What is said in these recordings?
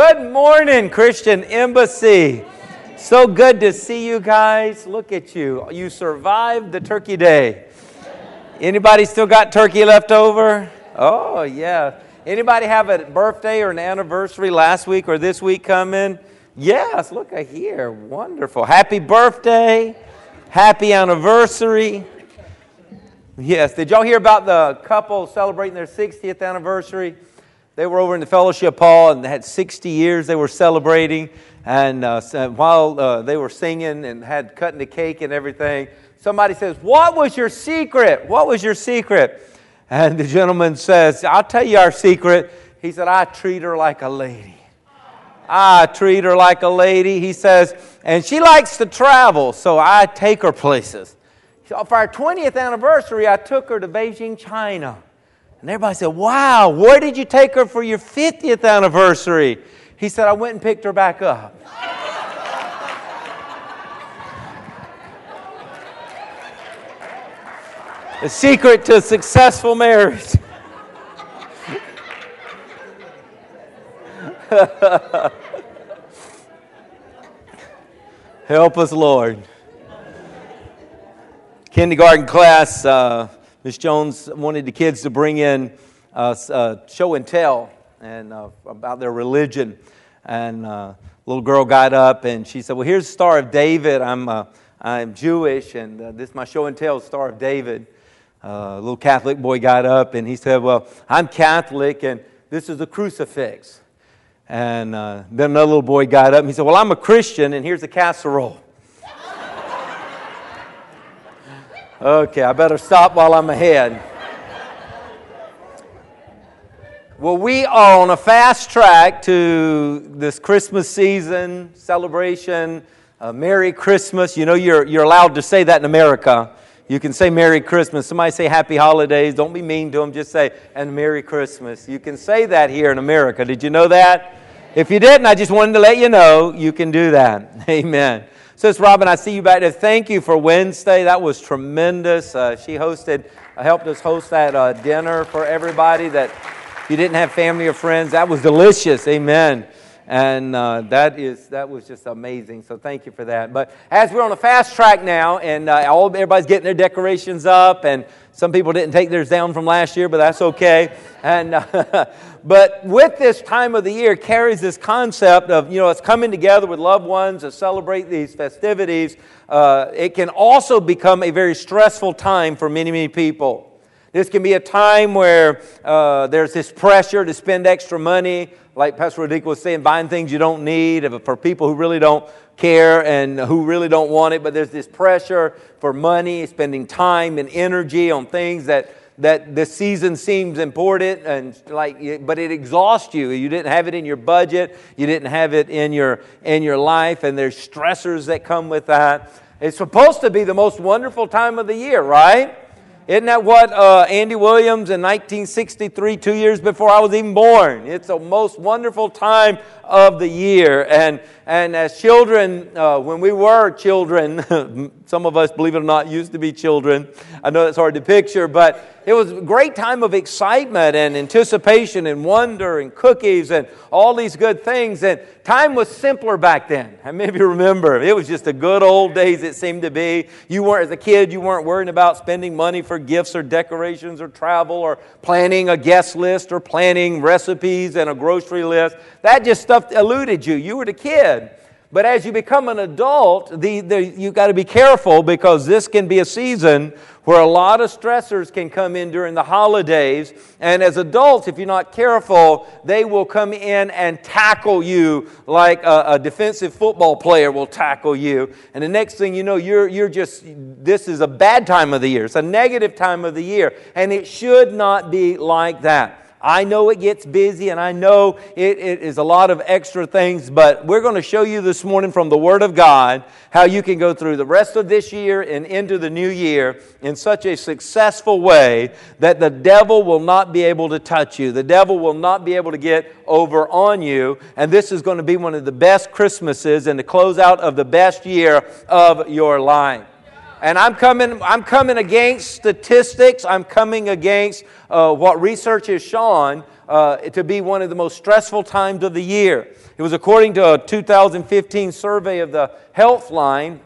Good morning, Christian Embassy. So good to see you guys. Look at you. You survived the turkey day. Anybody still got turkey left over? Oh, yeah. Anybody have a birthday or an anniversary last week or this week coming? Yes, look at here. Wonderful. Happy birthday. Happy anniversary. Yes, did y'all hear about the couple celebrating their 60th anniversary? They were over in the fellowship hall and they had 60 years they were celebrating. And uh, while uh, they were singing and had cutting the cake and everything, somebody says, What was your secret? What was your secret? And the gentleman says, I'll tell you our secret. He said, I treat her like a lady. I treat her like a lady. He says, and she likes to travel, so I take her places. So for our 20th anniversary, I took her to Beijing, China. And everybody said, Wow, where did you take her for your 50th anniversary? He said, I went and picked her back up. the secret to successful marriage. Help us, Lord. Kindergarten class. Uh, Ms. Jones wanted the kids to bring in uh, uh, show and tell and uh, about their religion. And a uh, little girl got up and she said, "Well, here's the Star of David. I'm uh, I'm Jewish, and uh, this is my show and tell, Star of David." a little Catholic boy got up and he said, "Well, I'm Catholic, and this is the crucifix." And then another little boy got up and he said, "Well, I'm a Christian, and here's a casserole." Okay, I better stop while I'm ahead. Well, we are on a fast track to this Christmas season celebration. Uh, Merry Christmas. You know, you're, you're allowed to say that in America. You can say Merry Christmas. Somebody say Happy Holidays. Don't be mean to them. Just say, and Merry Christmas. You can say that here in America. Did you know that? If you didn't, I just wanted to let you know you can do that. Amen. Sister Robin, I see you back there. Thank you for Wednesday. That was tremendous. Uh, she hosted, uh, helped us host that uh, dinner for everybody. That you didn't have family or friends, that was delicious. Amen. And uh, that is that was just amazing. So thank you for that. But as we're on a fast track now, and uh, all everybody's getting their decorations up, and some people didn't take theirs down from last year, but that's okay. And uh, but with this time of the year carries this concept of you know it's coming together with loved ones to celebrate these festivities. Uh, it can also become a very stressful time for many many people. This can be a time where uh, there's this pressure to spend extra money, like Pastor Rodick was saying, buying things you don't need for people who really don't care and who really don't want it. But there's this pressure for money, spending time and energy on things that that the season seems important and like but it exhausts you. You didn't have it in your budget. You didn't have it in your in your life. And there's stressors that come with that. It's supposed to be the most wonderful time of the year right isn't that what uh, Andy Williams in 1963, two years before I was even born? It's the most wonderful time of the year. And, and as children, uh, when we were children, some of us, believe it or not, used to be children. I know that's hard to picture, but it was a great time of excitement and anticipation and wonder and cookies and all these good things. And time was simpler back then. I maybe you remember it was just the good old days it seemed to be. You weren't, as a kid, you weren't worrying about spending money for gifts or decorations or travel or planning a guest list or planning recipes and a grocery list. That just stuff eluded you. You were the kid. But as you become an adult, the, the, you got to be careful because this can be a season where a lot of stressors can come in during the holidays. And as adults, if you're not careful, they will come in and tackle you like a, a defensive football player will tackle you. And the next thing you know, you're, you're just, this is a bad time of the year. It's a negative time of the year. And it should not be like that. I know it gets busy and I know it, it is a lot of extra things, but we're going to show you this morning from the Word of God how you can go through the rest of this year and into the new year in such a successful way that the devil will not be able to touch you. The devil will not be able to get over on you. And this is going to be one of the best Christmases and the close out of the best year of your life. And I'm coming, I'm coming against statistics. I'm coming against uh, what research has shown uh, to be one of the most stressful times of the year. It was according to a 2015 survey of the Healthline,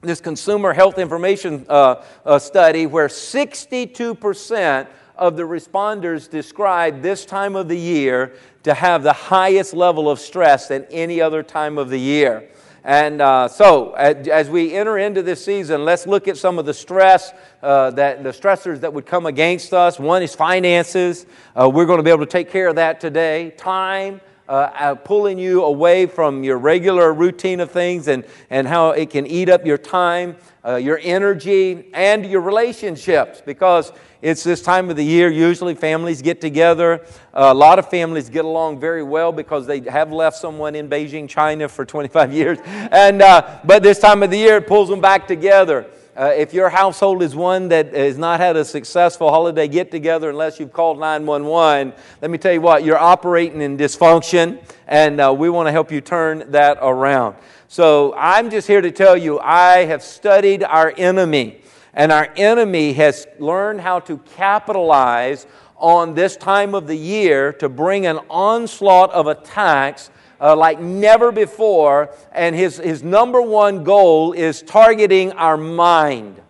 this consumer health information uh, uh, study, where 62% of the responders described this time of the year to have the highest level of stress than any other time of the year. And uh, so, as we enter into this season, let's look at some of the stress uh, that the stressors that would come against us. One is finances. Uh, we're going to be able to take care of that today. Time. Uh, uh, pulling you away from your regular routine of things and, and how it can eat up your time, uh, your energy, and your relationships. Because it's this time of the year, usually families get together. Uh, a lot of families get along very well because they have left someone in Beijing, China for 25 years. And, uh, but this time of the year, it pulls them back together. Uh, if your household is one that has not had a successful holiday get together unless you've called 911, let me tell you what, you're operating in dysfunction, and uh, we want to help you turn that around. So I'm just here to tell you, I have studied our enemy. And our enemy has learned how to capitalize on this time of the year to bring an onslaught of attacks uh, like never before. And his, his number one goal is targeting our mind.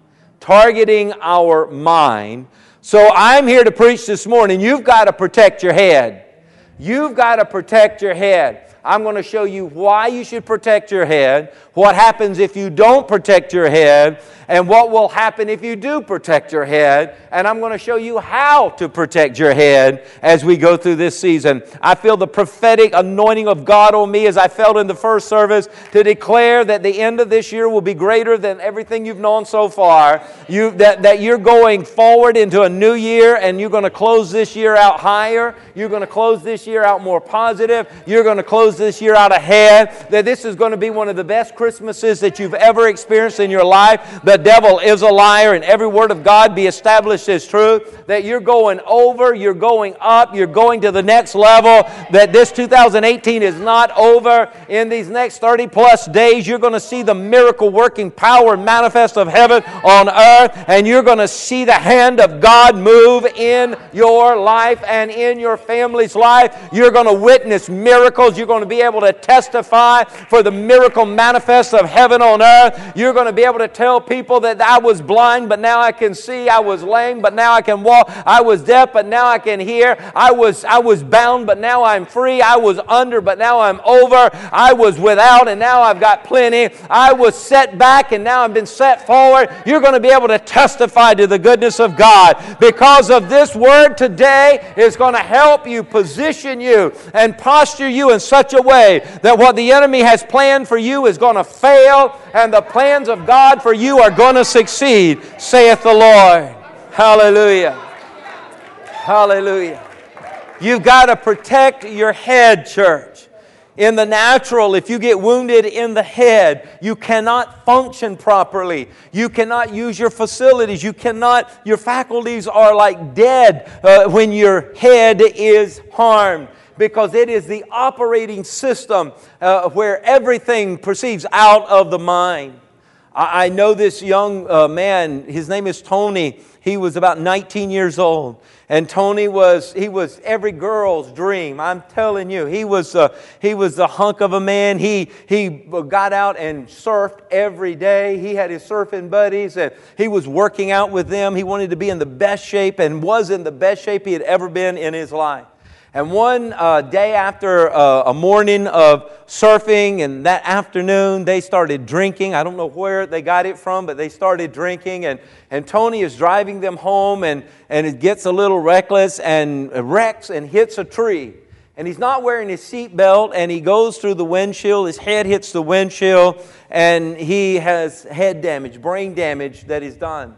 Targeting our mind. So I'm here to preach this morning. You've got to protect your head. You've got to protect your head. I'm going to show you why you should protect your head, what happens if you don't protect your head, and what will happen if you do protect your head. And I'm going to show you how to protect your head as we go through this season. I feel the prophetic anointing of God on me as I felt in the first service to declare that the end of this year will be greater than everything you've known so far. You, that, that you're going forward into a new year and you're going to close this year out higher. You're going to close this year out more positive. You're going to close this year out ahead. That this is going to be one of the best Christmases that you've ever experienced in your life. The devil is a liar and every word of God be established as truth. That you're going over, you're going up, you're going to the next level. That this 2018 is not over. In these next 30 plus days, you're going to see the miracle working power manifest of heaven on earth, and you're going to see the hand of God move in your life and in your family's life. You're going to witness miracles. You're going to be able to testify for the miracle manifest of heaven on earth. You're going to be able to tell people people that I was blind, but now I can see. I was lame, but now I can walk. I was deaf, but now I can hear. I was, I was bound, but now I'm free. I was under, but now I'm over. I was without, and now I've got plenty. I was set back, and now I've been set forward. You're going to be able to testify to the goodness of God because of this word today is going to help you position you and posture you in such a way that what the enemy has planned for you is going to fail, and the plans of God for you are going to succeed, saith the Lord. Hallelujah. Hallelujah. You've got to protect your head, church. In the natural, if you get wounded in the head, you cannot function properly. You cannot use your facilities. You cannot, your faculties are like dead uh, when your head is harmed because it is the operating system uh, where everything proceeds out of the mind. I, I know this young uh, man, his name is Tony. He was about 19 years old. And Tony was, he was every girl's dream. I'm telling you, he was, uh, he was the hunk of a man. He, he got out and surfed every day. He had his surfing buddies and he was working out with them. He wanted to be in the best shape and was in the best shape he had ever been in his life. And one uh, day after uh, a morning of surfing, and that afternoon they started drinking. I don't know where they got it from, but they started drinking. And, and Tony is driving them home, and, and it gets a little reckless and wrecks and hits a tree. And he's not wearing his seatbelt, and he goes through the windshield. His head hits the windshield, and he has head damage, brain damage that is done.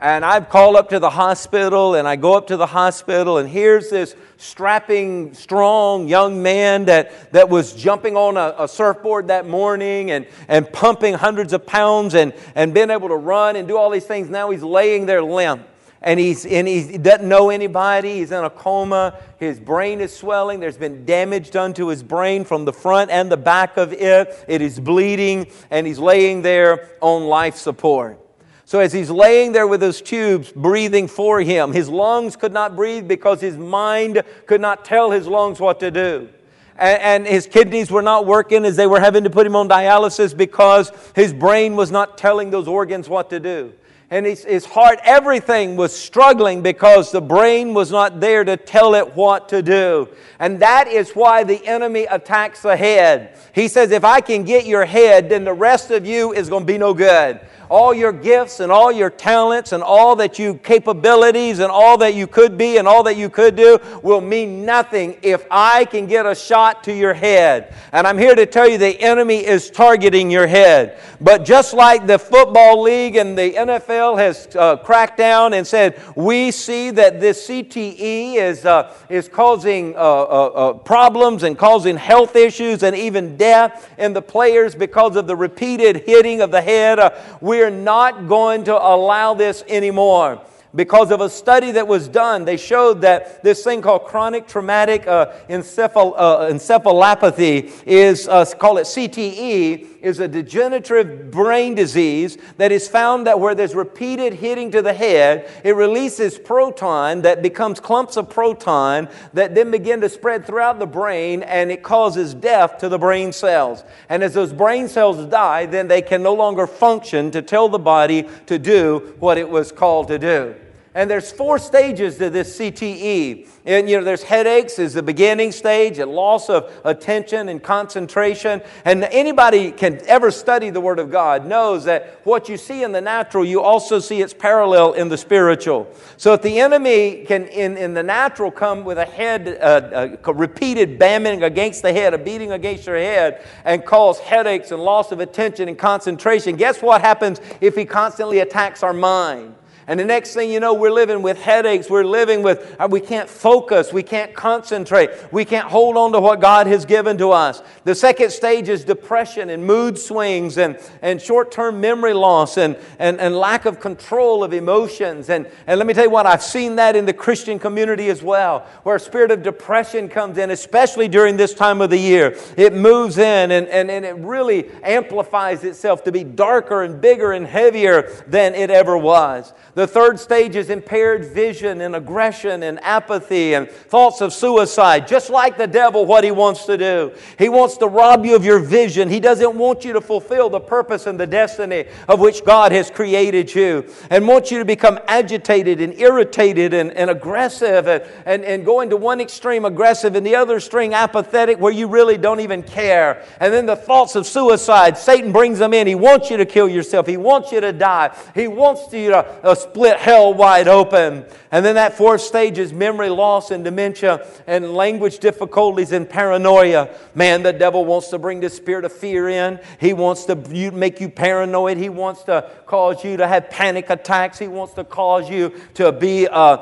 And I've called up to the hospital, and I go up to the hospital, and here's this strapping, strong young man that, that was jumping on a, a, surfboard that morning and, and pumping hundreds of pounds and, and being able to run and do all these things. Now he's laying there limp. And, he's, and he doesn't know anybody. He's in a coma. His brain is swelling. There's been damage done to his brain from the front and the back of it. It is bleeding, and he's laying there on life support. So, as he's laying there with those tubes breathing for him, his lungs could not breathe because his mind could not tell his lungs what to do. And, and his kidneys were not working as they were having to put him on dialysis because his brain was not telling those organs what to do and his, his heart, everything was struggling because the brain was not there to tell it what to do. And that is why the enemy attacks the head. He says, if I can get your head, then the rest of you is going to be no good all your gifts and all your talents and all that you capabilities and all that you could be and all that you could do will mean nothing if I can get a shot to your head. And I'm here to tell you the enemy is targeting your head. But just like the football league and the NFL has uh, cracked down and said, we see that this CTE is, uh, is causing uh, uh, uh, problems and causing health issues and even death in the players because of the repeated hitting of the head. Uh, we we're not going to allow this anymore because of a study that was done. They showed that this thing called chronic traumatic uh, encephal, uh, encephalopathy is uh, call it CTE is a degenerative brain disease that is found that where there's repeated hitting to the head, it releases proton that becomes clumps of proton that then begin to spread throughout the brain and it causes death to the brain cells. And as those brain cells die, then they can no longer function to tell the body to do what it was called to do. And there's four stages to this CTE. And you know, there's headaches is the beginning stage, a loss of attention and concentration. And anybody can ever study the Word of God knows that what you see in the natural, you also see its parallel in the spiritual. So if the enemy can, in, in the natural, come with a head, a repeated bamming against the head, a beating against your head, and cause headaches and loss of attention and concentration, guess what happens if he constantly attacks our mind? And the next thing you know, we're living with headaches. We're living with, uh, we can't focus. We can't concentrate. We can't hold on to what God has given to us. The second stage is depression and mood swings and, and short term memory loss and, and, and lack of control of emotions. And, and let me tell you what, I've seen that in the Christian community as well, where a spirit of depression comes in, especially during this time of the year. It moves in and, and, and it really amplifies itself to be darker and bigger and heavier than it ever was. The third stage is impaired vision and aggression and apathy and thoughts of suicide, just like the devil, what he wants to do. He wants to rob you of your vision. He doesn't want you to fulfill the purpose and the destiny of which God has created you and wants you to become agitated and irritated and, and aggressive and, and, and going to one extreme aggressive and the other extreme apathetic where you really don't even care. And then the thoughts of suicide, Satan brings them in. He wants you to kill yourself. He wants you to die. He wants you to uh, split hell wide open. And then that fourth stage is memory loss and dementia and language difficulties and paranoia. Man, the devil wants to bring the spirit of fear in. He wants to make you paranoid. He wants to cause you to have panic attacks. He wants to cause you to be uh,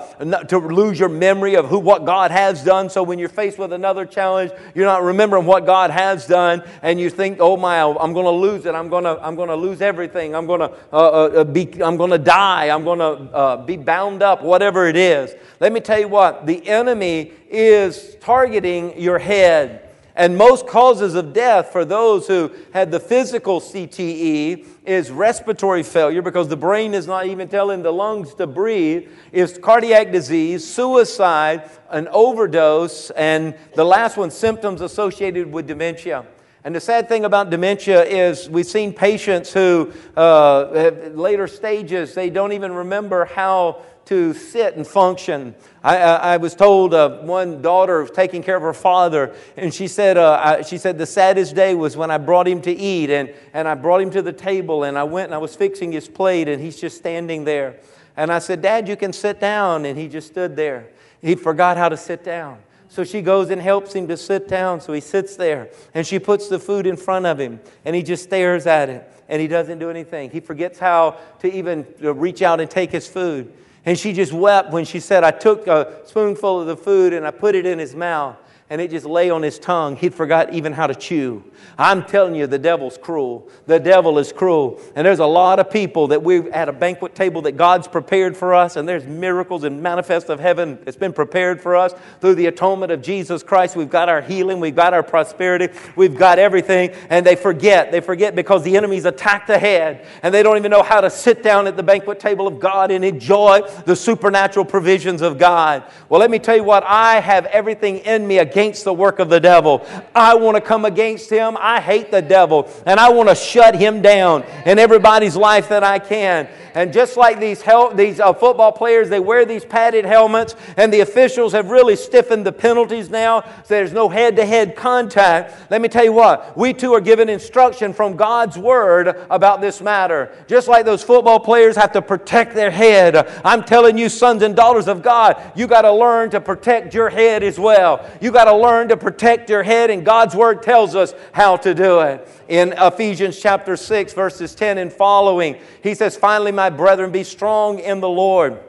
to lose your memory of who what God has done. So when you're faced with another challenge, you're not remembering what God has done, and you think, "Oh my, I'm going to lose it. I'm going to I'm going to lose everything. I'm going to uh, uh, be I'm going to die. I'm going to uh, be bound up. Whatever it is." Let me tell you what the enemy is targeting your head. And most causes of death for those who had the physical CTE is respiratory failure because the brain is not even telling the lungs to breathe, is cardiac disease, suicide, an overdose, and the last one, symptoms associated with dementia. And the sad thing about dementia is we've seen patients who, uh, have later stages, they don't even remember how to sit and function. I, I, I was told uh, one daughter was taking care of her father, and she said, uh, I, she said, the saddest day was when I brought him to eat, and, and I brought him to the table, and I went and I was fixing his plate, and he's just standing there. And I said, Dad, you can sit down. And he just stood there. He forgot how to sit down. So she goes and helps him to sit down. So he sits there and she puts the food in front of him and he just stares at it and he doesn't do anything. He forgets how to even uh, reach out and take his food. And she just wept when she said, I took a spoonful of the food and I put it in his mouth. And it just lay on his tongue. He'd forgot even how to chew. I'm telling you, the devil's cruel. The devil is cruel. And there's a lot of people that we've at a banquet table that God's prepared for us, and there's miracles and manifest of heaven that's been prepared for us through the atonement of Jesus Christ. We've got our healing, we've got our prosperity, we've got everything, and they forget. They forget because the enemy's attacked the head, and they don't even know how to sit down at the banquet table of God and enjoy the supernatural provisions of God. Well, let me tell you what, I have everything in me against the work of the devil. I want to come against him. I hate the devil and I want to shut him down in everybody's life that I can. And just like these, hel- these uh, football players, they wear these padded helmets, and the officials have really stiffened the penalties now, so there's no head to head contact. Let me tell you what, we too are given instruction from God's word about this matter. Just like those football players have to protect their head, I'm telling you, sons and daughters of God, you got to learn to protect your head as well. You got to learn to protect your head, and God's word tells us how to do it. In Ephesians chapter 6, verses 10 and following, he says, Finally, my brethren, be strong in the Lord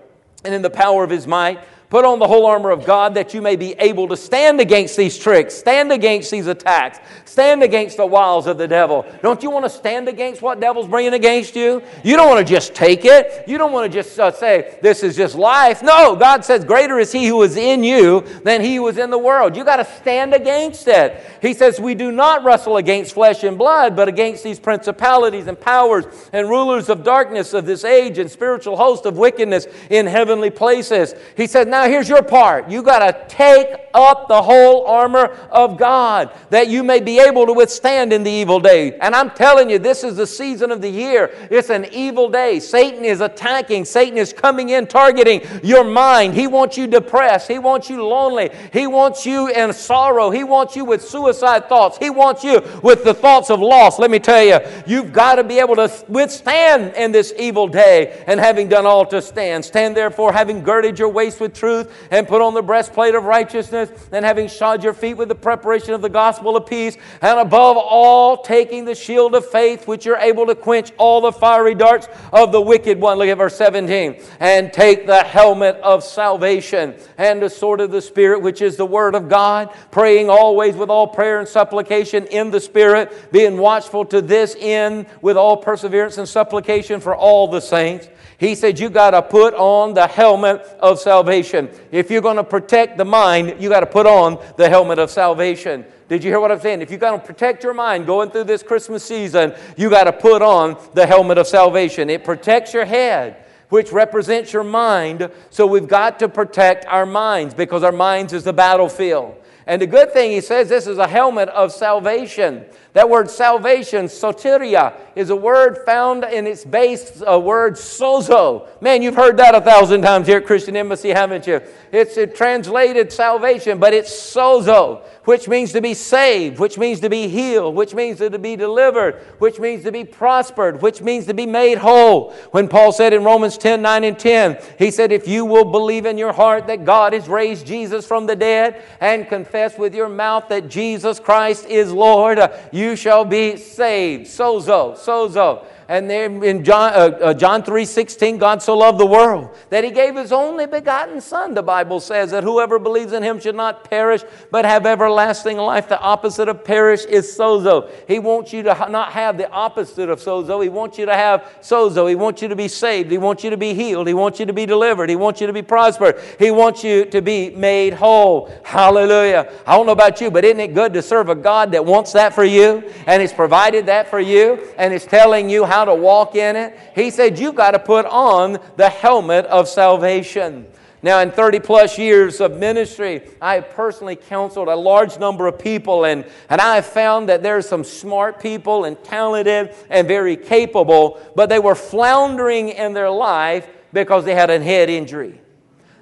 and in the power of his might. Put on the whole armor of God that you may be able to stand against these tricks, stand against these attacks, stand against the wiles of the devil. Don't you want to stand against what devil's bringing against you? You don't want to just take it. You don't want to just uh, say, this is just life. No, God says, greater is he who is in you than he who is in the world. You got to stand against it. He says, we do not wrestle against flesh and blood, but against these principalities and powers and rulers of darkness of this age and spiritual host of wickedness in heavenly places. He said, now here's your part. You got to take up the whole armor of God that you may be able to withstand in the evil day. And I'm telling you, this is the season of the year. It's an evil day. Satan is attacking, Satan is coming in, targeting your mind. He wants you depressed, he wants you lonely, he wants you in sorrow, he wants you with suicide thoughts, he wants you with the thoughts of loss. Let me tell you, you've got to be able to withstand in this evil day and having done all to stand. Stand therefore, having girded your waist with truth truth, and put on the breastplate of righteousness, and having shod your feet with the preparation of the gospel of peace, and above all, taking the shield of faith, which you're able to quench all the fiery darts of the wicked one. Look at verse 17. And take the helmet of salvation and the sword of the Spirit, which is the word of God, praying always with all prayer and supplication in the Spirit, being watchful to this end with all perseverance and supplication for all the saints he said, You got to put on the helmet of salvation. If you're going to protect the mind, you got to put on the helmet of salvation. Did you hear what I'm saying? If you're going to protect your mind going through this Christmas season, you got to put on the helmet of salvation. It protects your head which represents your mind. So we've got to protect our minds because our minds is the battlefield. And the good thing, he says, this is a helmet of salvation. That word salvation, soteria, is a word found in its base, a word sozo. Man, you've heard that a thousand times here at Christian Embassy, haven't you? It's a translated salvation, but it's sozo, which means to be saved, which means to be healed, which means to be delivered, which means to be prospered, which means to be made whole. When Paul said in Romans 10 9 and 10, he said, If you will believe in your heart that God has raised Jesus from the dead and confess with your mouth that Jesus Christ is Lord, you shall be saved. Sozo, sozo. And there in John, uh, uh, John 3 16, God so loved the world that he gave his only begotten Son, the Bible says, that whoever believes in him should not perish but have everlasting life. The opposite of perish is sozo. He wants you to not have the opposite of sozo. He wants you to have sozo. He wants you to be saved. He wants you to be healed. He wants you to be delivered. He wants you to be prospered. He wants you to be made whole. Hallelujah. I don't know about you, but isn't it good to serve a God that wants that for you and He's provided that for you and is telling you how how to walk in it. He said, You've got to put on the helmet of salvation. Now, in 30 plus years of ministry, I have personally counseled a large number of people, and, and I have found that there are some smart people and talented and very capable, but they were floundering in their life because they had a head injury.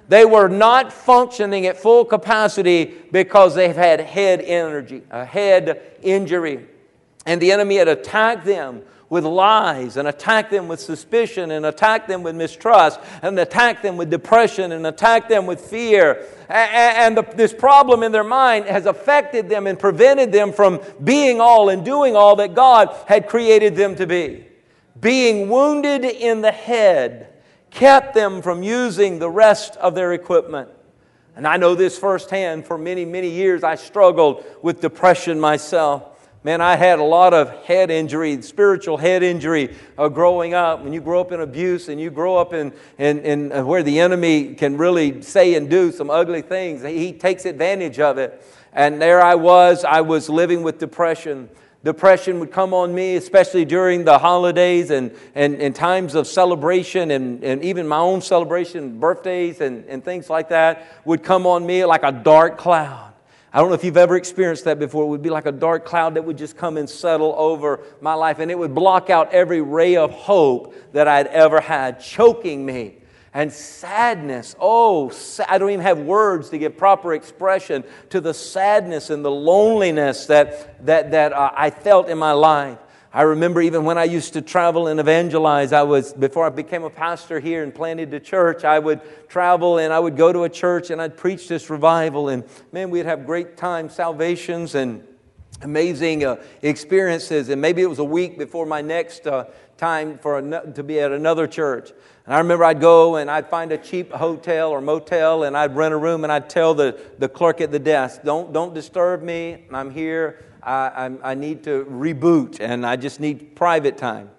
They were not functioning at full capacity because they've had head energy, a head injury. And the enemy had attacked them with lies and attack them with suspicion and attack them with mistrust and attack them with depression and attack them with fear. And this problem in their mind has affected them and prevented them from being all and doing all that God had created them to be. Being wounded in the head kept them from using the rest of their equipment. And I know this firsthand. For many, many years, I struggled with depression myself. Man, I had a lot of head injury, spiritual head injury uh, growing up. When you grow up in abuse and you grow up in, in, in uh, where the enemy can really say and do some ugly things, he takes advantage of it. And there I was, I was living with depression. Depression would come on me, especially during the holidays and, and, and times of celebration, and, and even my own celebration, birthdays, and, and things like that would come on me like a dark cloud. I don't know if you've ever experienced that before. It would be like a dark cloud that would just come and settle over my life, and it would block out every ray of hope that I'd ever had, choking me and sadness. Oh, I don't even have words to give proper expression to the sadness and the loneliness that, that, that uh, I felt in my life. I remember even when I used to travel and evangelize, I was, before I became a pastor here and planted a church, I would travel and I would go to a church and I'd preach this revival. And man, we'd have great time, salvations and amazing uh, experiences. And maybe it was a week before my next uh, time for a, to be at another church. And I remember I'd go and I'd find a cheap hotel or motel and I'd rent a room and I'd tell the, the clerk at the desk, don't, don't disturb me. I'm here. I, I, I need to reboot and I just need private time.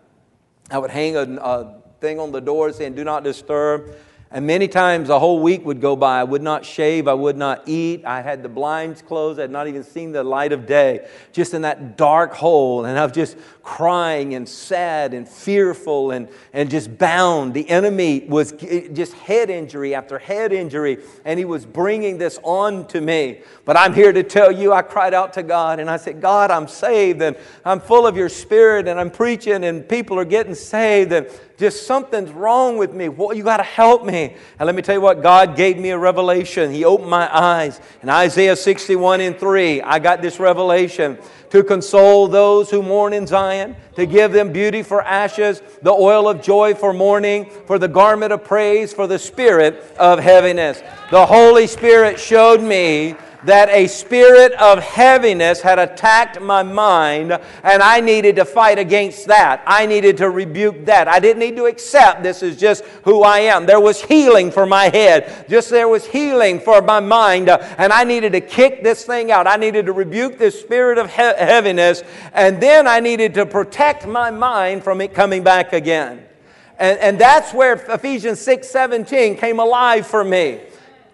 I would hang a, a thing on the door saying, do not disturb. And many times a whole week would go by. I would not shave. I would not eat. I had the blinds closed. I had not even seen the light of day. Just in that dark hole. And I've just crying and sad and fearful and, and just bound. The enemy was just head injury after head injury. And he was bringing this on to me. But I'm here to tell you, I cried out to God and I said, God, I'm saved and I'm full of your spirit and I'm preaching and people are getting saved. And just something's wrong with me. Well, you got to help me. And let me tell you what, God gave me a revelation. He opened my eyes. In Isaiah 61 and 3, I got this revelation to console those who mourn in Zion, to give them beauty for ashes, the oil of joy for mourning, for the garment of praise, for the spirit of heaviness. The Holy Spirit showed me that a spirit of heaviness had attacked my mind, and I needed to fight against that. I needed to rebuke that. I didn't need to accept this is just who I am. There was healing for my head, just there was healing for my mind, uh, and I needed to kick this thing out. I needed to rebuke this spirit of he- heaviness, and then I needed to protect my mind from it coming back again. And, and that's where Ephesians 6 17 came alive for me.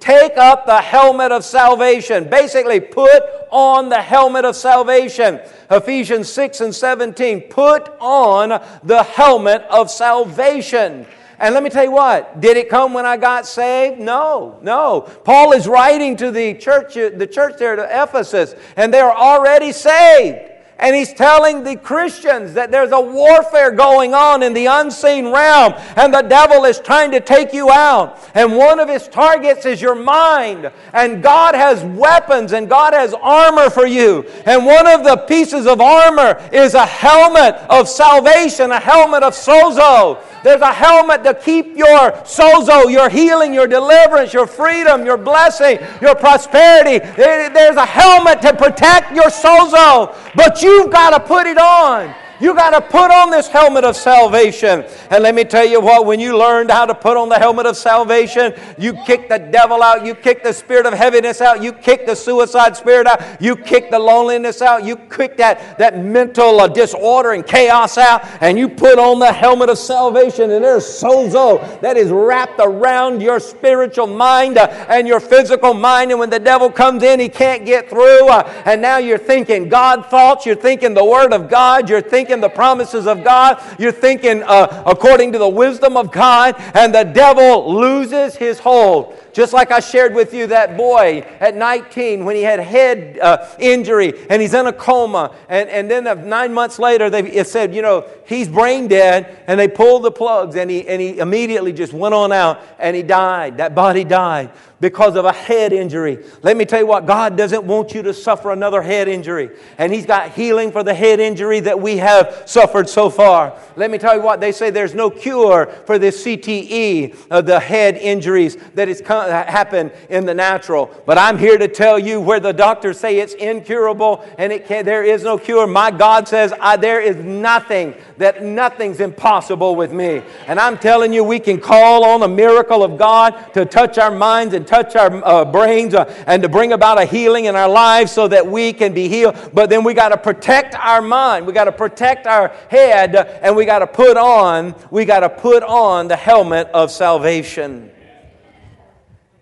Take up the helmet of salvation. Basically, put on the helmet of salvation. Ephesians 6 and 17. Put on the helmet of salvation. And let me tell you what, did it come when I got saved? No, no. Paul is writing to the church, the church there to Ephesus, and they're already saved. And he's telling the Christians that there's a warfare going on in the unseen realm, and the devil is trying to take you out. And one of his targets is your mind. And God has weapons and God has armor for you. And one of the pieces of armor is a helmet of salvation, a helmet of sozo. There's a helmet to keep your sozo, your healing, your deliverance, your freedom, your blessing, your prosperity. There's a helmet to protect your sozo, but you've got to put it on. You got to put on this helmet of salvation. And let me tell you what, when you learned how to put on the helmet of salvation, you kick the devil out, you kick the spirit of heaviness out, you kick the suicide spirit out, you kick the loneliness out, you kick that, that mental uh, disorder and chaos out, and you put on the helmet of salvation. And there's sozo that is wrapped around your spiritual mind uh, and your physical mind. And when the devil comes in, he can't get through. Uh, and now you're thinking God thoughts, you're thinking the Word of God, you're thinking thinking the promises of God. You're thinking uh, according to the wisdom of God, and the devil loses his hold. Just like I shared with you that boy at 19 when he had head uh, injury and he's in a coma. And, and then nine months later, they said, you know, he's brain dead. And they pulled the plugs and he, and he immediately just went on out and he died. That body died because of a head injury. Let me tell you what, God doesn't want you to suffer another head injury. And He's got healing for the head injury that we have suffered so far. Let me tell you what, they say there's no cure for this CTE, uh, the head injuries that that is happen in the natural. But I'm here to tell you where the doctors say it's incurable and it can, there is no cure. My God says there is nothing, that nothing's impossible with me. And I'm telling you, we can call on the miracle of God to touch our minds and touch our uh, brains uh, and to bring about a healing in our lives so that we can be healed. But then we got to protect our mind. We got to protect our head and we got to put on, we got to put on the helmet of salvation.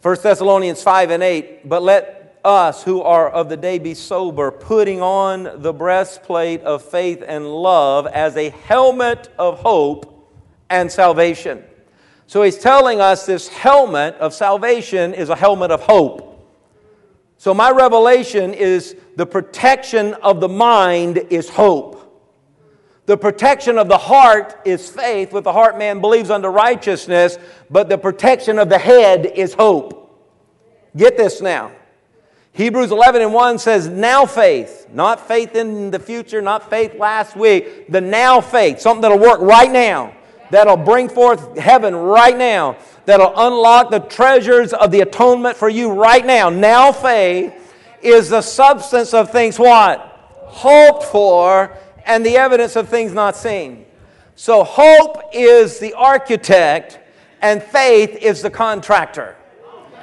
1 Thessalonians 5 and 8, but let us who are of the day be sober, putting on the breastplate of faith and love as a helmet of hope and salvation. So he's telling us this helmet of salvation is a helmet of hope. So my revelation is the protection of the mind is hope. The protection of the heart is faith. With the heart, man believes unto righteousness, but the protection of the head is hope. Get this now. Hebrews 11 and 1 says, now faith, not faith in the future, not faith last week, the now faith, something that'll work right now, that'll bring forth heaven right now, that'll unlock the treasures of the atonement for you right now. Now faith is the substance of things what? Hoped for and the evidence of things not seen. So hope is the architect and faith is the contractor.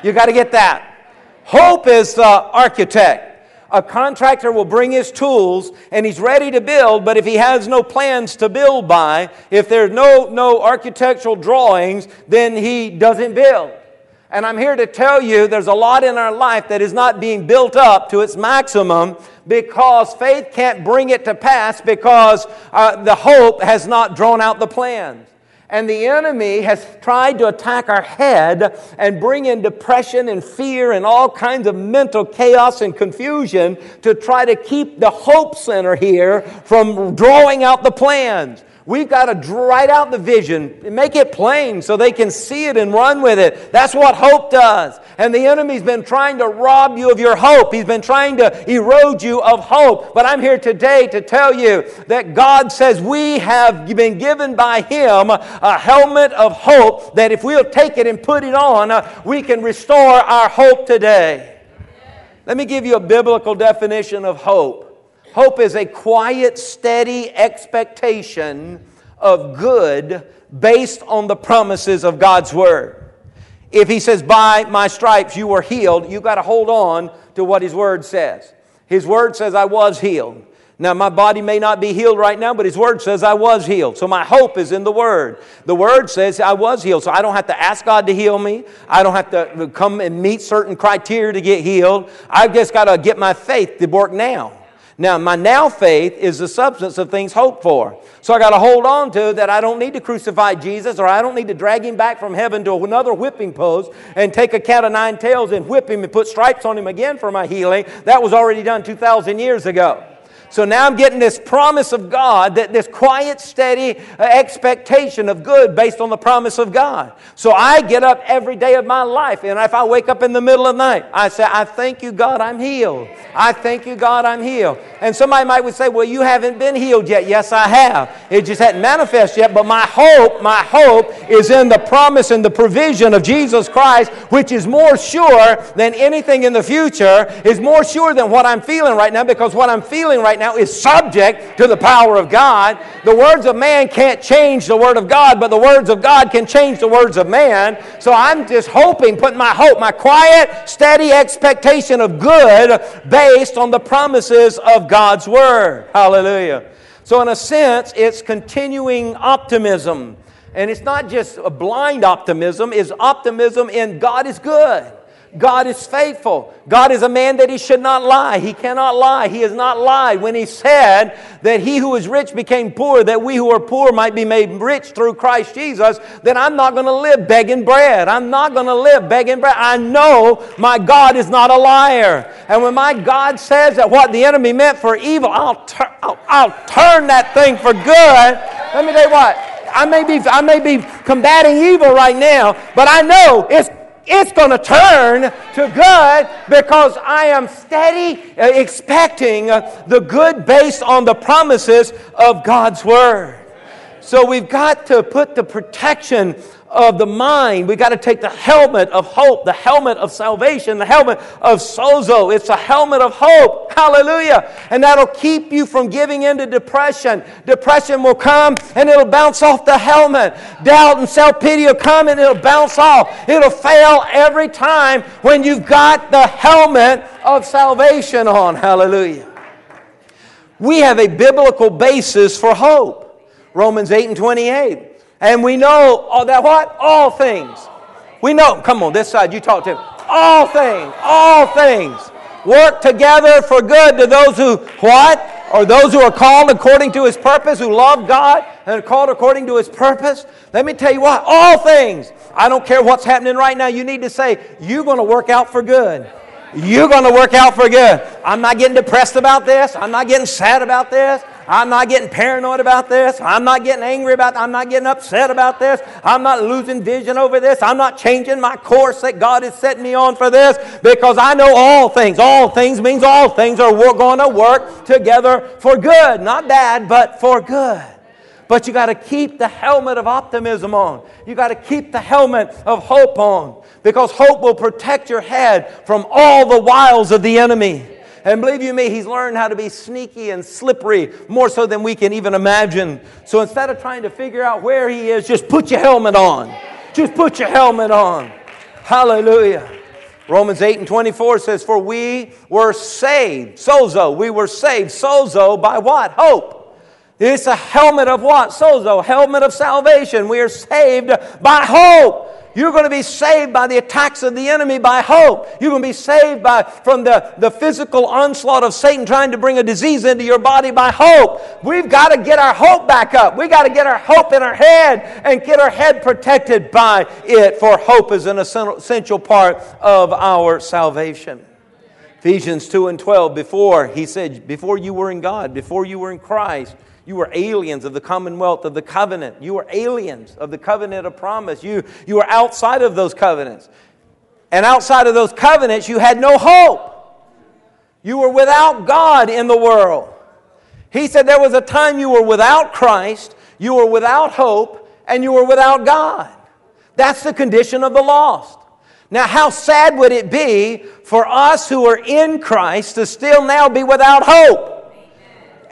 You got to get that. Hope is the architect. A contractor will bring his tools and he's ready to build, but if he has no plans to build by, if there's no, no architectural drawings, then he doesn't build. And I'm here to tell you there's a lot in our life that is not being built up to its maximum because faith can't bring it to pass because uh, the hope has not drawn out the plans. And the enemy has tried to attack our head and bring in depression and fear and all kinds of mental chaos and confusion to try to keep the hope center here from drawing out the plans. We've got to write out the vision, and make it plain so they can see it and run with it. That's what hope does. And the enemy's been trying to rob you of your hope. He's been trying to erode you of hope. But I'm here today to tell you that God says we have been given by Him a helmet of hope that if we'll take it and put it on, uh, we can restore our hope today. Let me give you a biblical definition of hope. Hope is a quiet, steady expectation of good based on the promises of God's Word. If He says, By my stripes you were healed, you've got to hold on to what His Word says. His Word says, I was healed. Now, my body may not be healed right now, but His Word says I was healed. So my hope is in the Word. The Word says I was healed. So I don't have to ask God to heal me. I don't have to come and meet certain criteria to get healed. I've just got to get my faith to work now. Now, my now faith is the substance of things hoped for. So I got to hold on to that I don't need to crucify Jesus or I don't need to drag him back from heaven to another whipping post and take a cat of nine tails and whip him and put stripes on him again for my healing. That was already done 2,000 years ago. So now I'm getting this promise of God, that this quiet, steady uh, expectation of good based on the promise of God. So I get up every day of my life, and if I wake up in the middle of the night, I say, I thank you, God, I'm healed. I thank you, God, I'm healed. And somebody might would say, Well, you haven't been healed yet. Yes, I have. It just hadn't manifested yet. But my hope, my hope is in the promise and the provision of Jesus Christ, which is more sure than anything in the future, is more sure than what I'm feeling right now, because what I'm feeling right now is subject to the power of God. The words of man can't change the word of God, but the words of God can change the words of man. So I'm just hoping, putting my hope, my quiet, steady expectation of good based on the promises of God's word. Hallelujah. So, in a sense, it's continuing optimism. And it's not just a blind optimism, it's optimism in God is good. God is faithful. God is a man that he should not lie. He cannot lie. He has not lied when he said that he who is rich became poor, that we who are poor might be made rich through Christ Jesus. Then I'm not going to live begging bread. I'm not going to live begging bread. I know my God is not a liar. And when my God says that what the enemy meant for evil, I'll, tur- I'll, I'll turn that thing for good. Let me tell you what. I may be I may be combating evil right now, but I know it's it's going to turn to good because I am steady uh, expecting uh, the good based on the promises of God's Word. So we've got to put the protection of the mind. We got to take the helmet of hope, the helmet of salvation, the helmet of sozo. It's a helmet of hope. Hallelujah. And that'll keep you from giving into depression. Depression will come and it'll bounce off the helmet. Doubt and self pity will come and it'll bounce off. It'll fail every time when you've got the helmet of salvation on. Hallelujah. We have a biblical basis for hope. Romans 8 and 28. And we know all that what? All things. We know, come on, this side, you talk to him. All things, all things work together for good to those who, what? Or those who are called according to his purpose, who love God and are called according to his purpose. Let me tell you what, all things. I don't care what's happening right now. You need to say, you're going to work out for good. You're going to work out for good. I'm not getting depressed about this. I'm not getting sad about this. I'm not getting paranoid about this. I'm not getting angry about I'm not getting upset about this. I'm not losing vision over this. I'm not changing my course that God has set me on for this because I know all things. All things means all things are going to work together for good. Not bad, but for good. But you got to keep the helmet of optimism on. You got to keep the helmet of hope on because hope will protect your head from all the wiles of the enemy. And believe you me, he's learned how to be sneaky and slippery more so than we can even imagine. So instead of trying to figure out where he is, just put your helmet on. Just put your helmet on. Hallelujah. Romans 8 and 24 says, For we were saved, sozo, we were saved, sozo, by what? Hope. It's a helmet of what? Sozo, helmet of salvation. We are saved by hope. You're going to be saved by the attacks of the enemy by hope. You're going to be saved by, from the, the physical onslaught of Satan trying to bring a disease into your body by hope. We've got to get our hope back up. We've got to get our hope in our head and get our head protected by it, for hope is an essential part of our salvation. Ephesians 2 and 12, before, he said, before you were in God, before you were in Christ, you were aliens of the commonwealth of the covenant. You were aliens of the covenant of promise. You, you were outside of those covenants. And outside of those covenants, you had no hope. You were without God in the world. He said there was a time you were without Christ, you were without hope, and you were without God. That's the condition of the lost. Now, how sad would it be for us who are in Christ to still now be without hope?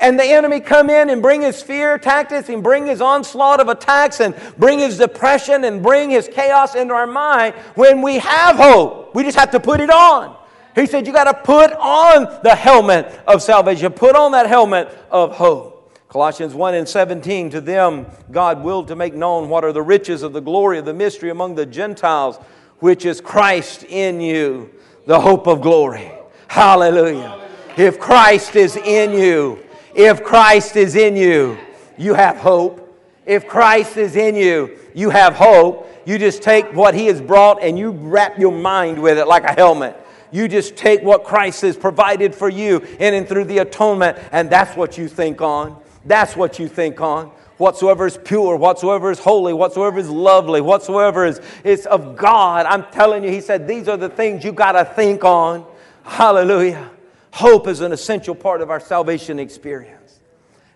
And the enemy come in and bring his fear tactics and bring his onslaught of attacks and bring his depression and bring his chaos into our mind when we have hope. We just have to put it on. He said, You got to put on the helmet of salvation, put on that helmet of hope. Colossians 1 and 17, to them God willed to make known what are the riches of the glory of the mystery among the Gentiles, which is Christ in you, the hope of glory. Hallelujah. If Christ is in you, if Christ is in you, you have hope. If Christ is in you, you have hope. You just take what He has brought and you wrap your mind with it like a helmet. You just take what Christ has provided for you in and through the atonement, and that's what you think on. That's what you think on. Whatsoever is pure, whatsoever is holy, whatsoever is lovely, whatsoever is, is of God. I'm telling you, He said, these are the things you got to think on. Hallelujah. Hope is an essential part of our salvation experience.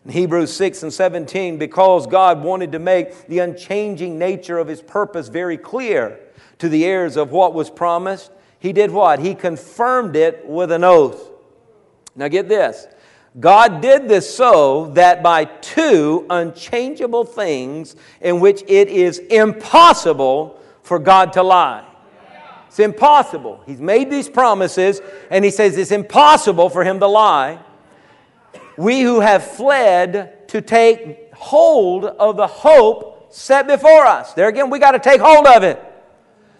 In Hebrews 6 and 17, because God wanted to make the unchanging nature of his purpose very clear to the heirs of what was promised, he did what? He confirmed it with an oath. Now get this. God did this so that by two unchangeable things in which it is impossible for God to lie. It's impossible. He's made these promises, and he says it's impossible for him to lie. We who have fled to take hold of the hope set before us. There again, we got to take hold of it.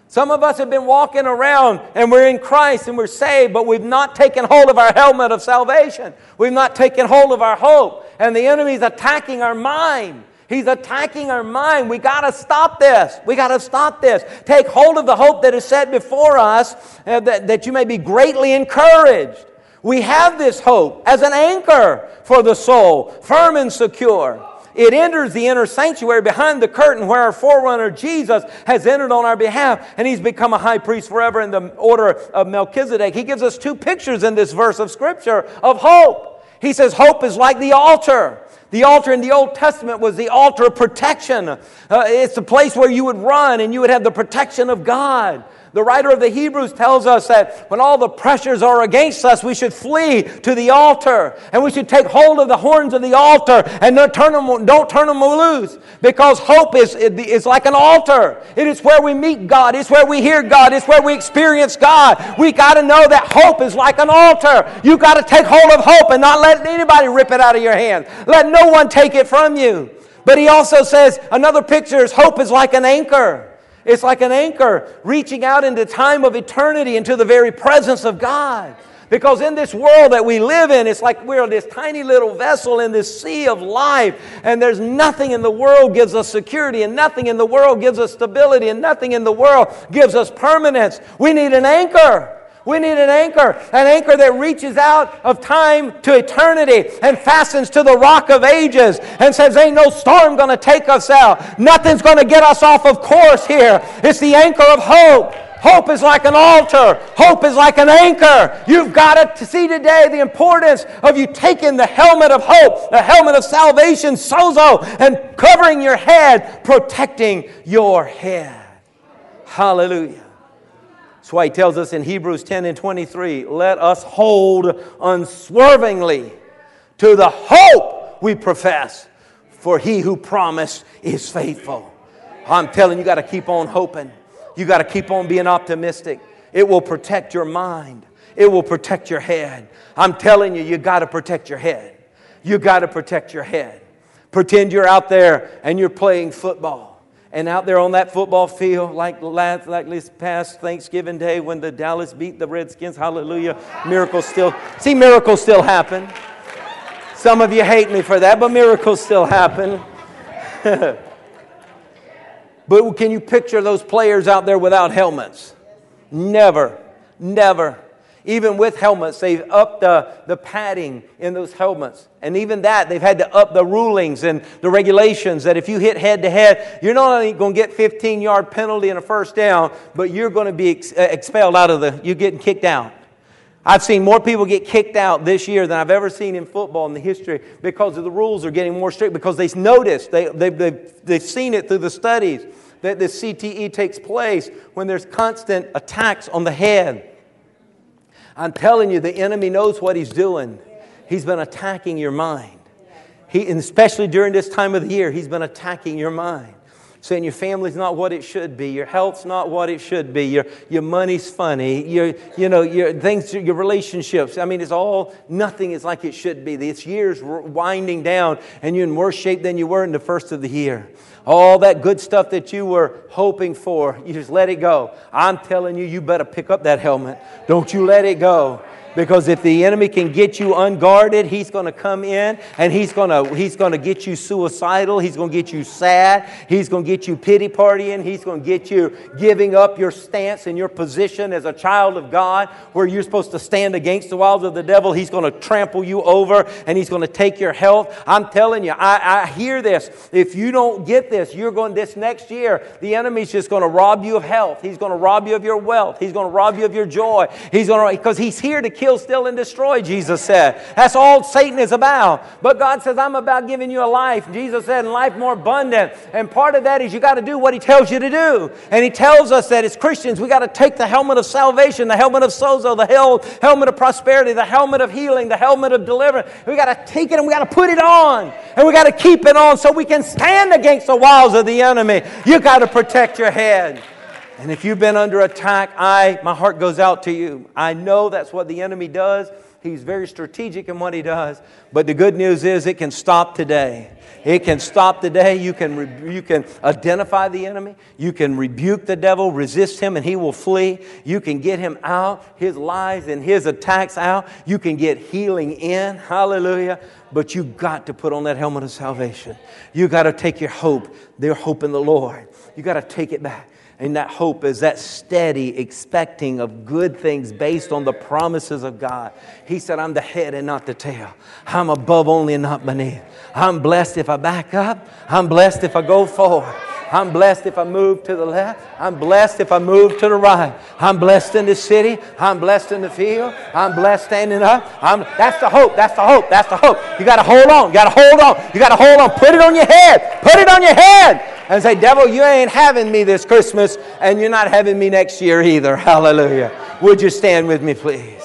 Some of us have been walking around and we're in Christ and we're saved, but we've not taken hold of our helmet of salvation. We've not taken hold of our hope. And the enemy's attacking our mind. He's attacking our mind. We got to stop this. We got to stop this. Take hold of the hope that is set before us uh, that, that you may be greatly encouraged. We have this hope as an anchor for the soul, firm and secure. It enters the inner sanctuary behind the curtain where our forerunner Jesus has entered on our behalf, and he's become a high priest forever in the order of Melchizedek. He gives us two pictures in this verse of Scripture of hope. He says, Hope is like the altar. The altar in the Old Testament was the altar of protection. Uh, it's the place where you would run and you would have the protection of God. The writer of the Hebrews tells us that when all the pressures are against us, we should flee to the altar and we should take hold of the horns of the altar and don't turn them, don't turn them loose because hope is, is like an altar. It is where we meet God, it's where we hear God, it's where we experience God. We got to know that hope is like an altar. You got to take hold of hope and not let anybody rip it out of your hand. Let no one take it from you. But he also says another picture is hope is like an anchor. It's like an anchor reaching out into time of eternity into the very presence of God. Because in this world that we live in, it's like we're this tiny little vessel in this sea of life, and there's nothing in the world gives us security, and nothing in the world gives us stability, and nothing in the world gives us permanence. We need an anchor. We need an anchor, an anchor that reaches out of time to eternity and fastens to the rock of ages and says, Ain't no storm going to take us out. Nothing's going to get us off of course here. It's the anchor of hope. Hope is like an altar. Hope is like an anchor. You've got to see today the importance of you taking the helmet of hope, the helmet of salvation, sozo, and covering your head, protecting your head. Hallelujah. That's why he tells us in Hebrews 10 and 23 let us hold unswervingly to the hope we profess, for he who promised is faithful. I'm telling you, you got to keep on hoping. You got to keep on being optimistic. It will protect your mind, it will protect your head. I'm telling you, you got to protect your head. You got to protect your head. Pretend you're out there and you're playing football and out there on that football field, like last, like this past Thanksgiving Day when the Dallas beat the Redskins, hallelujah, miracles still, see, miracles still happen. Some of you hate me for that, but miracles still happen. but can you picture those players out there without helmets? Never, never. Even with helmets, they've upped the, the padding in those helmets. And even that, they've had to up the rulings and the regulations that if you hit head to head, you're not only going to get 15 yard penalty and a first down, but you're going to be ex- uh, expelled out of the, you're getting kicked out. I've seen more people get kicked out this year than I've ever seen in football in the history because of the rules are getting more strict because they've noticed, they, they've, they've, they've seen it through the studies that this CTE takes place when there's constant attacks on the head. I'm telling you, the enemy knows what he's doing. He's been attacking your mind. He, and especially during this time of the year, he's been attacking your mind. Saying your family's not what it should be, your health's not what it should be, your, your money's funny, your, you know, your things, your relationships. I mean, it's all, nothing is like it should be. This year's winding down, and you're in worse shape than you were in the first of the year. All that good stuff that you were hoping for, you just let it go. I'm telling you, you better pick up that helmet. Don't you let it go. Because if the enemy can get you unguarded, he's going to come in and he's going to, he's going to get you suicidal. He's going to get you sad. He's going to get you pity partying. He's going to get you giving up your stance and your position as a child of God where you're supposed to stand against the wiles of the devil. He's going to trample you over and he's going to take your health. I'm telling you, I, I hear this. If you don't get this, you're going this next year, the enemy's just going to rob you of health. He's going to rob you of your wealth. He's going to rob you of your joy. He's going to, because he's here to kill, steal, and destroy, Jesus said. That's all Satan is about. But God says, I'm about giving you a life. Jesus said, and life more abundant. And part of that is you got to do what He tells you to do. And He tells us that as Christians, we got to take the helmet of salvation, the helmet of sozo, the hel- helmet of prosperity, the helmet of healing, the helmet of deliverance. We got to take it and we got to put it on. And we got to keep it on so we can stand against the wiles of the enemy. You got to protect your head. And if you've been under attack, I my heart goes out to you. I know that's what the enemy does. He's very strategic in what he does. But the good news is it can stop today. It can stop today. You can, re- you can identify the enemy. You can rebuke the devil, resist him, and he will flee. You can get him out, his lies and his attacks out. You can get healing in. Hallelujah. But you got to put on that helmet of salvation. You got to take your hope, their hope in the Lord. You got to take it back. And that hope is that steady expecting of good things based on the promises of God. He said, I'm the head and not the tail. I'm above only and not beneath. I'm blessed if I back up. I'm blessed if I go forward. I'm blessed if I move to the left. I'm blessed if I move to the right. I'm blessed in the city. I'm blessed in the field. I'm blessed standing up. I'm, that's the hope. That's the hope. That's the hope. You got to hold on. You got to hold on. You got to hold on. Put it on your head. Put it on your head. And say, devil, you ain't having me this Christmas, and you're not having me next year either. Hallelujah. Would you stand with me, please?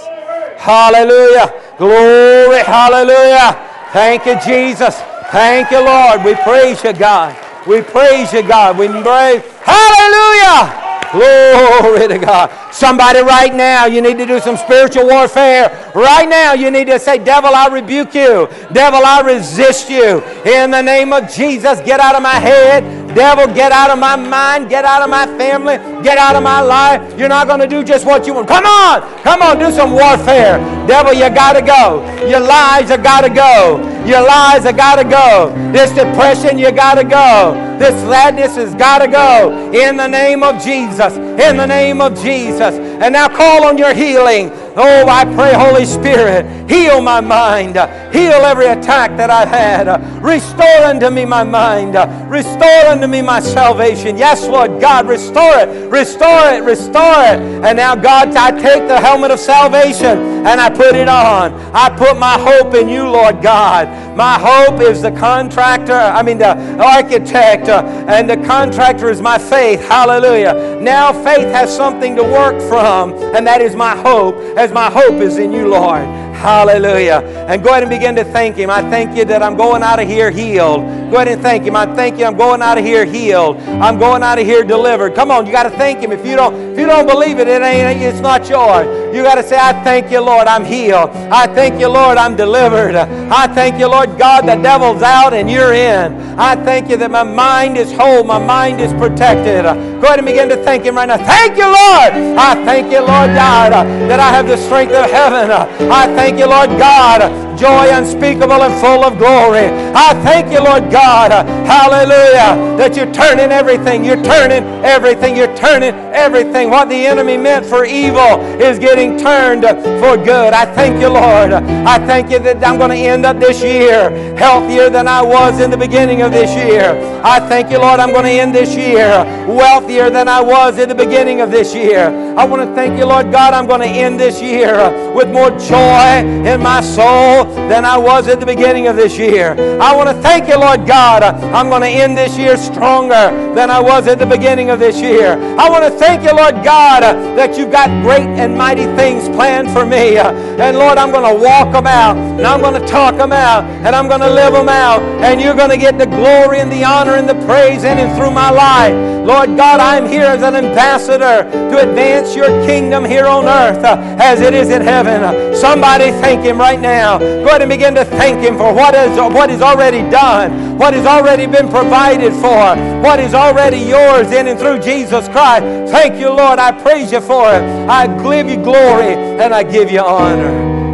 Hallelujah. Glory. Hallelujah. Thank you, Jesus. Thank you, Lord. We praise you, God. We praise you, God. We praise. Hallelujah. Glory to God. Somebody right now, you need to do some spiritual warfare. Right now, you need to say, Devil, I rebuke you. Devil, I resist you. In the name of Jesus, get out of my head. Devil, get out of my mind. Get out of my family. Get out of my life. You're not going to do just what you want. Come on. Come on, do some warfare. Devil, you got to go. Your lies have got to go. Your lies have got to go. This depression, you got to go. This sadness has got to go. In the name of Jesus. In the name of Jesus. And now call on your healing. Oh, I pray, Holy Spirit, heal my mind. Heal every attack that I've had. Restore unto me my mind. Restore unto me my salvation. Yes, Lord God, restore it. Restore it. Restore it. And now, God, I take the helmet of salvation and I put it on. I put my hope in you, Lord God. My hope is the contractor, I mean, the architect, uh, and the contractor is my faith. Hallelujah. Now, faith has something to work from, and that is my hope as my hope is in you, Lord. Hallelujah. And go ahead and begin to thank Him. I thank you that I'm going out of here healed. Go ahead and thank Him. I thank you I'm going out of here healed. I'm going out of here delivered. Come on, you got to thank Him. If you don't, if you don't believe it, it ain't, it's not yours. You got to say, I thank you, Lord, I'm healed. I thank you, Lord, I'm delivered. I thank you, Lord God, the devil's out and you're in. I thank you that my mind is whole, my mind is protected. Go ahead and begin to thank Him right now. Thank you, Lord. I thank you, Lord God, that I have the strength of heaven. I thank you, Lord God, joy unspeakable and full of glory. I thank you, Lord God, hallelujah, that you're turning everything. You're turning everything. You're turning everything. What the enemy meant for evil is getting turned for good. I thank you, Lord. I thank you that I'm going to end up this year healthier than I was in the beginning of this year. I thank you, Lord, I'm going to end this year wealthier than I was in the beginning of this year. I want to thank you, Lord God, I'm going to end this year with more joy in my soul than I was at the beginning of this year. I want to thank you, Lord God. I'm going to end this year stronger than I was at the beginning of this year. I want to thank you, Lord God, that you've got great and mighty things planned for me. And Lord, I'm going to walk them out, and I'm going to talk them out, and I'm going to live them out, and you're going to get the glory and the honor and the praise in and through my life. Lord God, I'm here as an ambassador to advance your kingdom here on earth as it is in heaven. Somebody thank him right now. Go ahead and begin to thank Him for what is, what is already done, what has already been provided for, what is already yours in and through Jesus Christ. Thank you, Lord. I praise you for it. I give you glory and I give you honor.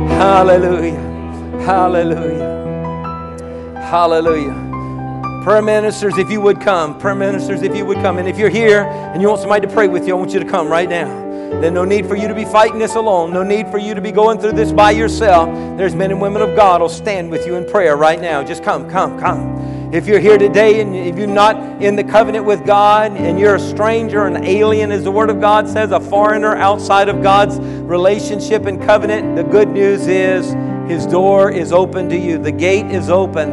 Hallelujah. Hallelujah. Hallelujah. Prayer ministers, if you would come. Prayer ministers, if you would come. And if you're here and you want somebody to pray with you, I want you to come right now then no need for you to be fighting this alone. No need for you to be going through this by yourself. There's men and women of God will stand with you in prayer right now. Just come, come, come. If you're here today and if you're not in the covenant with God and you're a stranger, an alien, as the Word of God says, a foreigner outside of God's relationship and covenant, the good news is His door is open to you. The gate is open,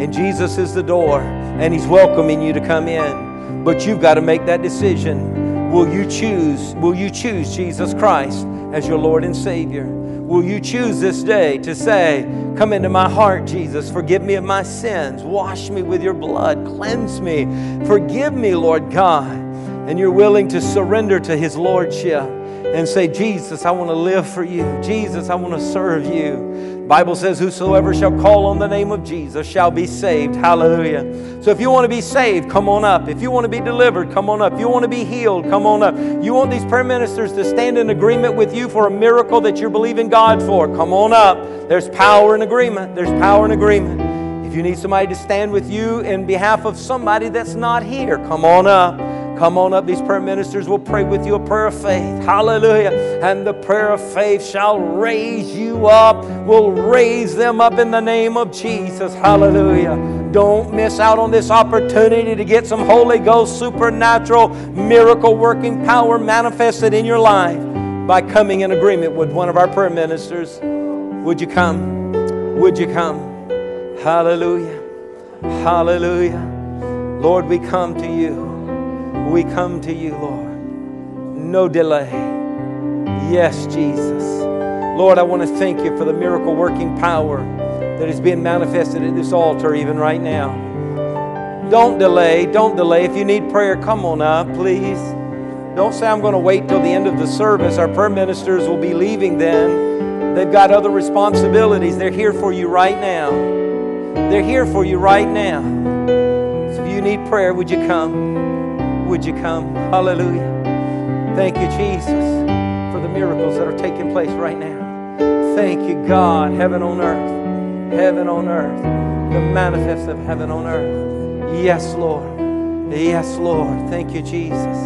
and Jesus is the door, and He's welcoming you to come in. But you've got to make that decision. Will you choose? Will you choose Jesus Christ as your Lord and Savior? Will you choose this day to say, Come into my heart, Jesus. Forgive me of my sins. Wash me with your blood. Cleanse me. Forgive me, Lord God. And you're willing to surrender to His Lordship and say, Jesus, I want to live for you. Jesus, I want to serve you. Bible says, Whosoever shall call on the name of Jesus shall be saved. Hallelujah. So if you want to be saved, come on up. If you want to be delivered, come on up. If you want to be healed, come on up. You want these prayer ministers to stand in agreement with you for a miracle that you're believing God for, come on up. There's power in agreement. There's power in agreement. If you need somebody to stand with you in behalf of somebody that's not here, come on up. Come on up. These prayer ministers will pray with you a prayer of faith. Hallelujah. And the prayer of faith shall raise you up, will raise them up in the name of Jesus. Hallelujah. Don't miss out on this opportunity to get some Holy Ghost supernatural miracle working power manifested in your life by coming in agreement with one of our prayer ministers. Would you come? Would you come? Hallelujah. Hallelujah. Lord, we come to you. We come to you, Lord. No delay. Yes, Jesus. Lord, I want to thank you for the miracle working power that is being manifested at this altar even right now. Don't delay. Don't delay. If you need prayer, come on up, please. Don't say, I'm going to wait till the end of the service. Our prayer ministers will be leaving then. They've got other responsibilities. They're here for you right now. They're here for you right now. So if you need prayer, would you come? Would you come? Hallelujah. Thank you, Jesus, for the miracles that are taking place right now. Thank you, God. Heaven on earth. Heaven on earth. The manifest of heaven on earth. Yes, Lord. Yes, Lord. Thank you, Jesus.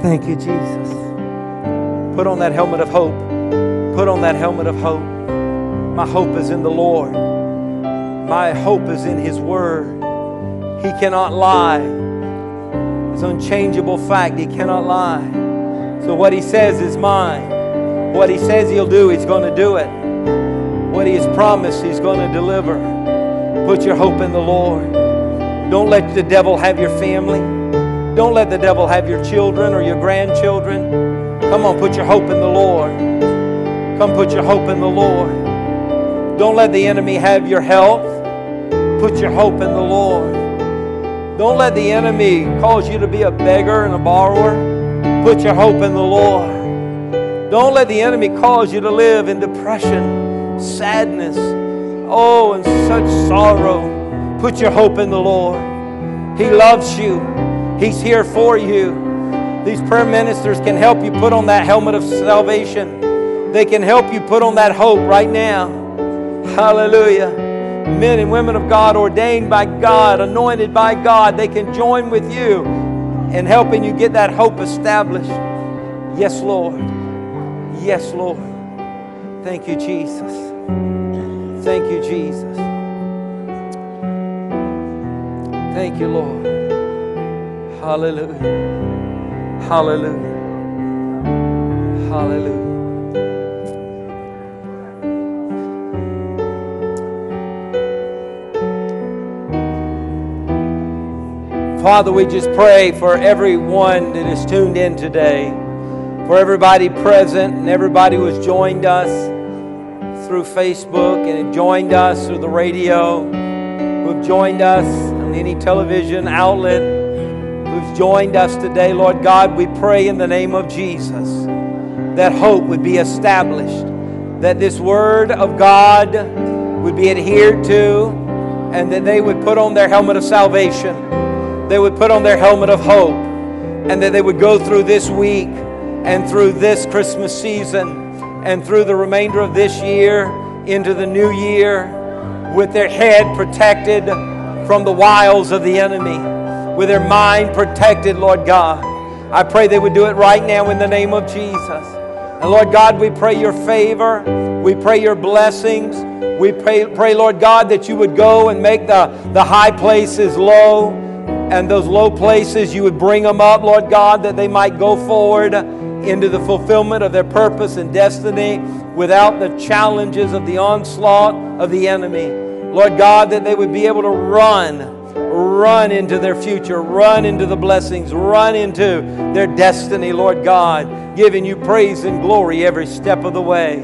Thank you, Jesus. Put on that helmet of hope. Put on that helmet of hope. My hope is in the Lord. My hope is in His Word. He cannot lie. It's unchangeable fact. He cannot lie. So what He says is mine. What He says He'll do, He's going to do it. What He has promised, He's going to deliver. Put your hope in the Lord. Don't let the devil have your family. Don't let the devil have your children or your grandchildren. Come on, put your hope in the Lord. Come put your hope in the Lord. Don't let the enemy have your health. Put your hope in the Lord. Don't let the enemy cause you to be a beggar and a borrower. Put your hope in the Lord. Don't let the enemy cause you to live in depression, sadness, oh, and such sorrow. Put your hope in the Lord. He loves you. He's here for you. These prayer ministers can help you put on that helmet of salvation. They can help you put on that hope right now. Hallelujah. Men and women of God, ordained by God, anointed by God, they can join with you in helping you get that hope established. Yes, Lord. Yes, Lord. Thank you, Jesus. Thank you, Jesus. Thank you, Lord. Hallelujah. Hallelujah. Hallelujah. Father, we just pray for everyone that is tuned in today, for everybody present and everybody who has joined us through Facebook and joined us through the radio, who have joined us on any television outlet, who's joined us today. Lord God, we pray in the name of Jesus that hope would be established, that this word of God would be adhered to, and that they would put on their helmet of salvation they would put on their helmet of hope and that they would go through this week and through this Christmas season and through the remainder of this year into the new year with their head protected from the wiles of the enemy, with their mind protected, Lord God. I pray they would do it right now in the name of Jesus. And Lord God, we pray your favor. We pray your blessings. We pray, pray, Lord God, that you would go and make the, the high places low and those low places, you would bring them up, Lord God, that they might go forward into the fulfillment of their purpose and destiny without the challenges of the onslaught of the enemy. Lord God, that they would be able to run, run into their future, run into the blessings, run into their destiny, Lord God, giving you praise and glory every step of the way.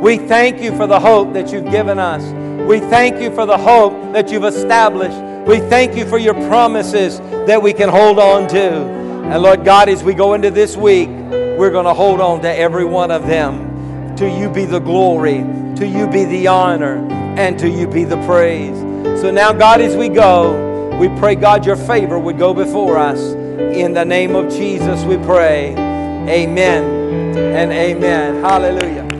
We thank you for the hope that you've given us. We thank you for the hope that you've established. We thank you for your promises that we can hold on to. And Lord God, as we go into this week, we're going to hold on to every one of them. To you be the glory, to you be the honor, and to you be the praise. So now, God, as we go, we pray, God, your favor would go before us. In the name of Jesus, we pray. Amen and amen. Hallelujah.